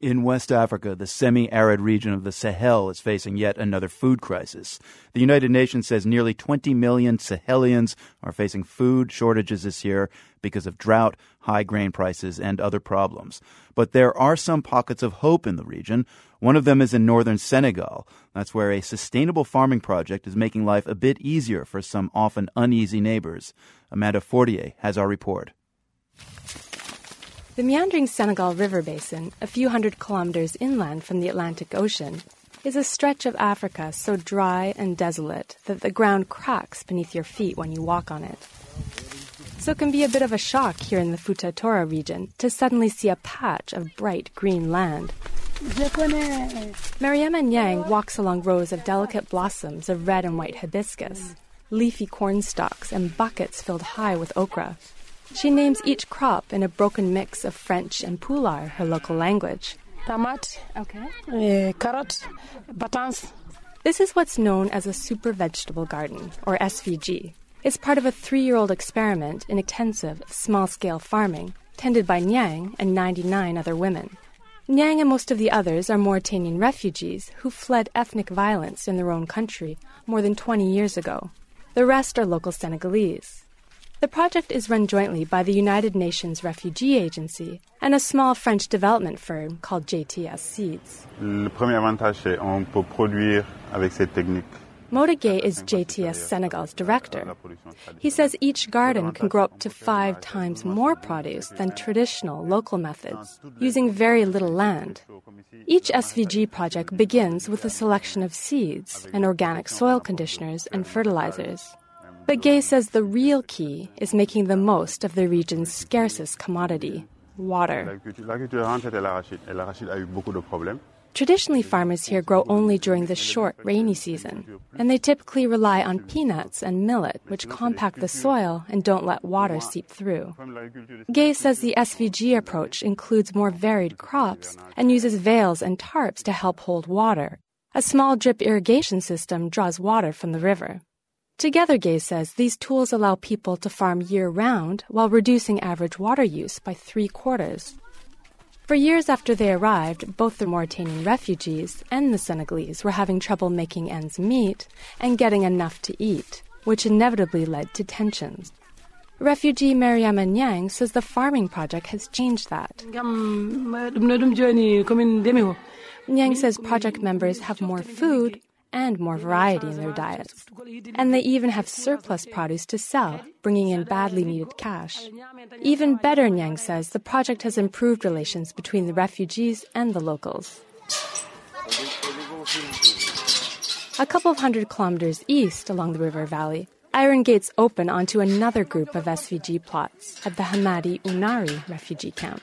In West Africa, the semi arid region of the Sahel is facing yet another food crisis. The United Nations says nearly 20 million Sahelians are facing food shortages this year because of drought, high grain prices, and other problems. But there are some pockets of hope in the region. One of them is in northern Senegal. That's where a sustainable farming project is making life a bit easier for some often uneasy neighbors. Amanda Fortier has our report. The meandering Senegal River Basin, a few hundred kilometers inland from the Atlantic Ocean, is a stretch of Africa so dry and desolate that the ground cracks beneath your feet when you walk on it. So it can be a bit of a shock here in the Futa Toro region to suddenly see a patch of bright green land. Mariama Nyang walks along rows of delicate blossoms of red and white hibiscus, leafy corn stalks, and buckets filled high with okra. She names each crop in a broken mix of French and Pulaar, her local language. Tomat, Okay. uh, carrot, batans. This is what's known as a super vegetable garden, or SVG. It's part of a three year old experiment in intensive, small scale farming, tended by Nyang and 99 other women. Nyang and most of the others are Mauritanian refugees who fled ethnic violence in their own country more than 20 years ago. The rest are local Senegalese. The project is run jointly by the United Nations Refugee Agency and a small French development firm called JTS Seeds. Le premier avantage, c'est qu'on peut produire avec cette technique. Moda Gay is JTS Senegal's director. He says each garden can grow up to five times more produce than traditional local methods, using very little land. Each SVG project begins with a selection of seeds and organic soil conditioners and fertilizers. But Gay says the real key is making the most of the region's scarcest commodity, water. L'agriculture l'agriculture rurale, en fait, est l'arachide. Et l'arachide a eu beaucoup de problèmes. Traditionally, farmers here grow only during the short rainy season, and they typically rely on peanuts and millet, which compact the soil and don't let water seep through. Gay says the SVG approach includes more varied crops and uses veils and tarps to help hold water. A small drip irrigation system draws water from the river. Together, Gay says these tools allow people to farm year round while reducing average water use by three quarters. For years after they arrived, both the Mauritanian refugees and the Senegalese were having trouble making ends meet and getting enough to eat, which inevitably led to tensions. Refugee Mariama Nyang says the farming project has changed that. Nyang says project members have more food and more variety in their diets. And they even have surplus produce to sell, bringing in badly needed cash. Even better, Nyang says, the project has improved relations between the refugees and the locals. A couple of hundred kilometers east along the river valley, iron gates open onto another group of SVG plots at the Hamadi Unari refugee camp.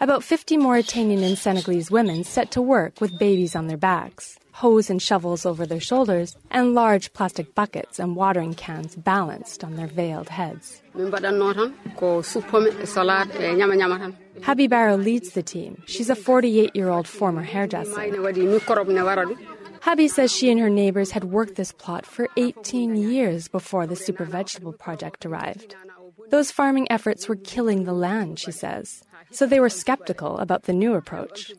About 50 Mauritanian and Senegalese women set to work with babies on their backs, hoes and shovels over their shoulders, and large plastic buckets and watering cans balanced on their veiled heads. min mbaɗatno tan ko suppome salade ñama ñama tan Habi Barrow leads the team. She's a 48 year old former hairdresser. Habi says she and her neighbors had worked this plot for 18 years before the Super Vegetable Project arrived. Those farming efforts were killing the land, she says, so they were skeptical about the new approach.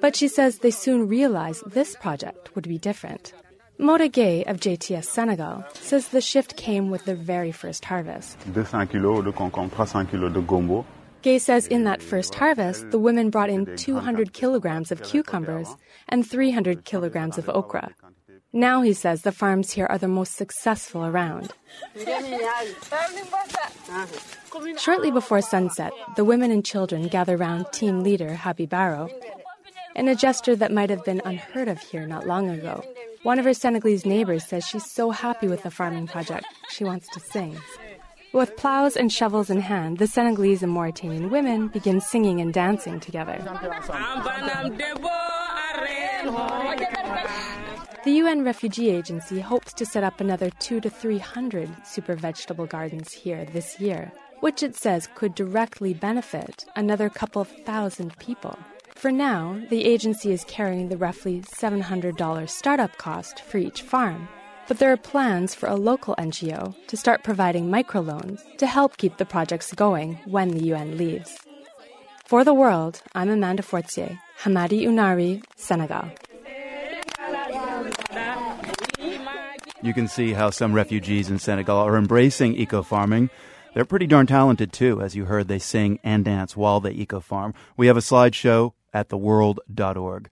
But she says they soon realized this project would be different. Moda Gay of JTS Senegal says the shift came with their very first harvest. 200 kilos de concombre, 300 kilos de gombo. Gay says in that first harvest, the women brought in 200 kilograms of cucumbers and 300 kilograms of okra. Now he says the farms here are the most successful around. Shortly before sunset, the women and children gather round team leader Habi Barrow. In a gesture that might have been unheard of here not long ago, one of her Senegalese neighbors says she's so happy with the farming project, she wants to sing. With plows and shovels in hand, the Senegalese and Mauritanian women begin singing and dancing together. The UN Refugee Agency hopes to set up another two to three hundred super vegetable gardens here this year, which it says could directly benefit another couple of thousand people. For now, the agency is carrying the roughly $700 startup cost for each farm. But there are plans for a local NGO to start providing microloans to help keep the projects going when the UN leaves. For the world, I'm Amanda Fortier, Hamadi Unari, Senegal. You can see how some refugees in Senegal are embracing eco farming. They're pretty darn talented too. As you heard, they sing and dance while they eco farm. We have a slideshow at theworld.org.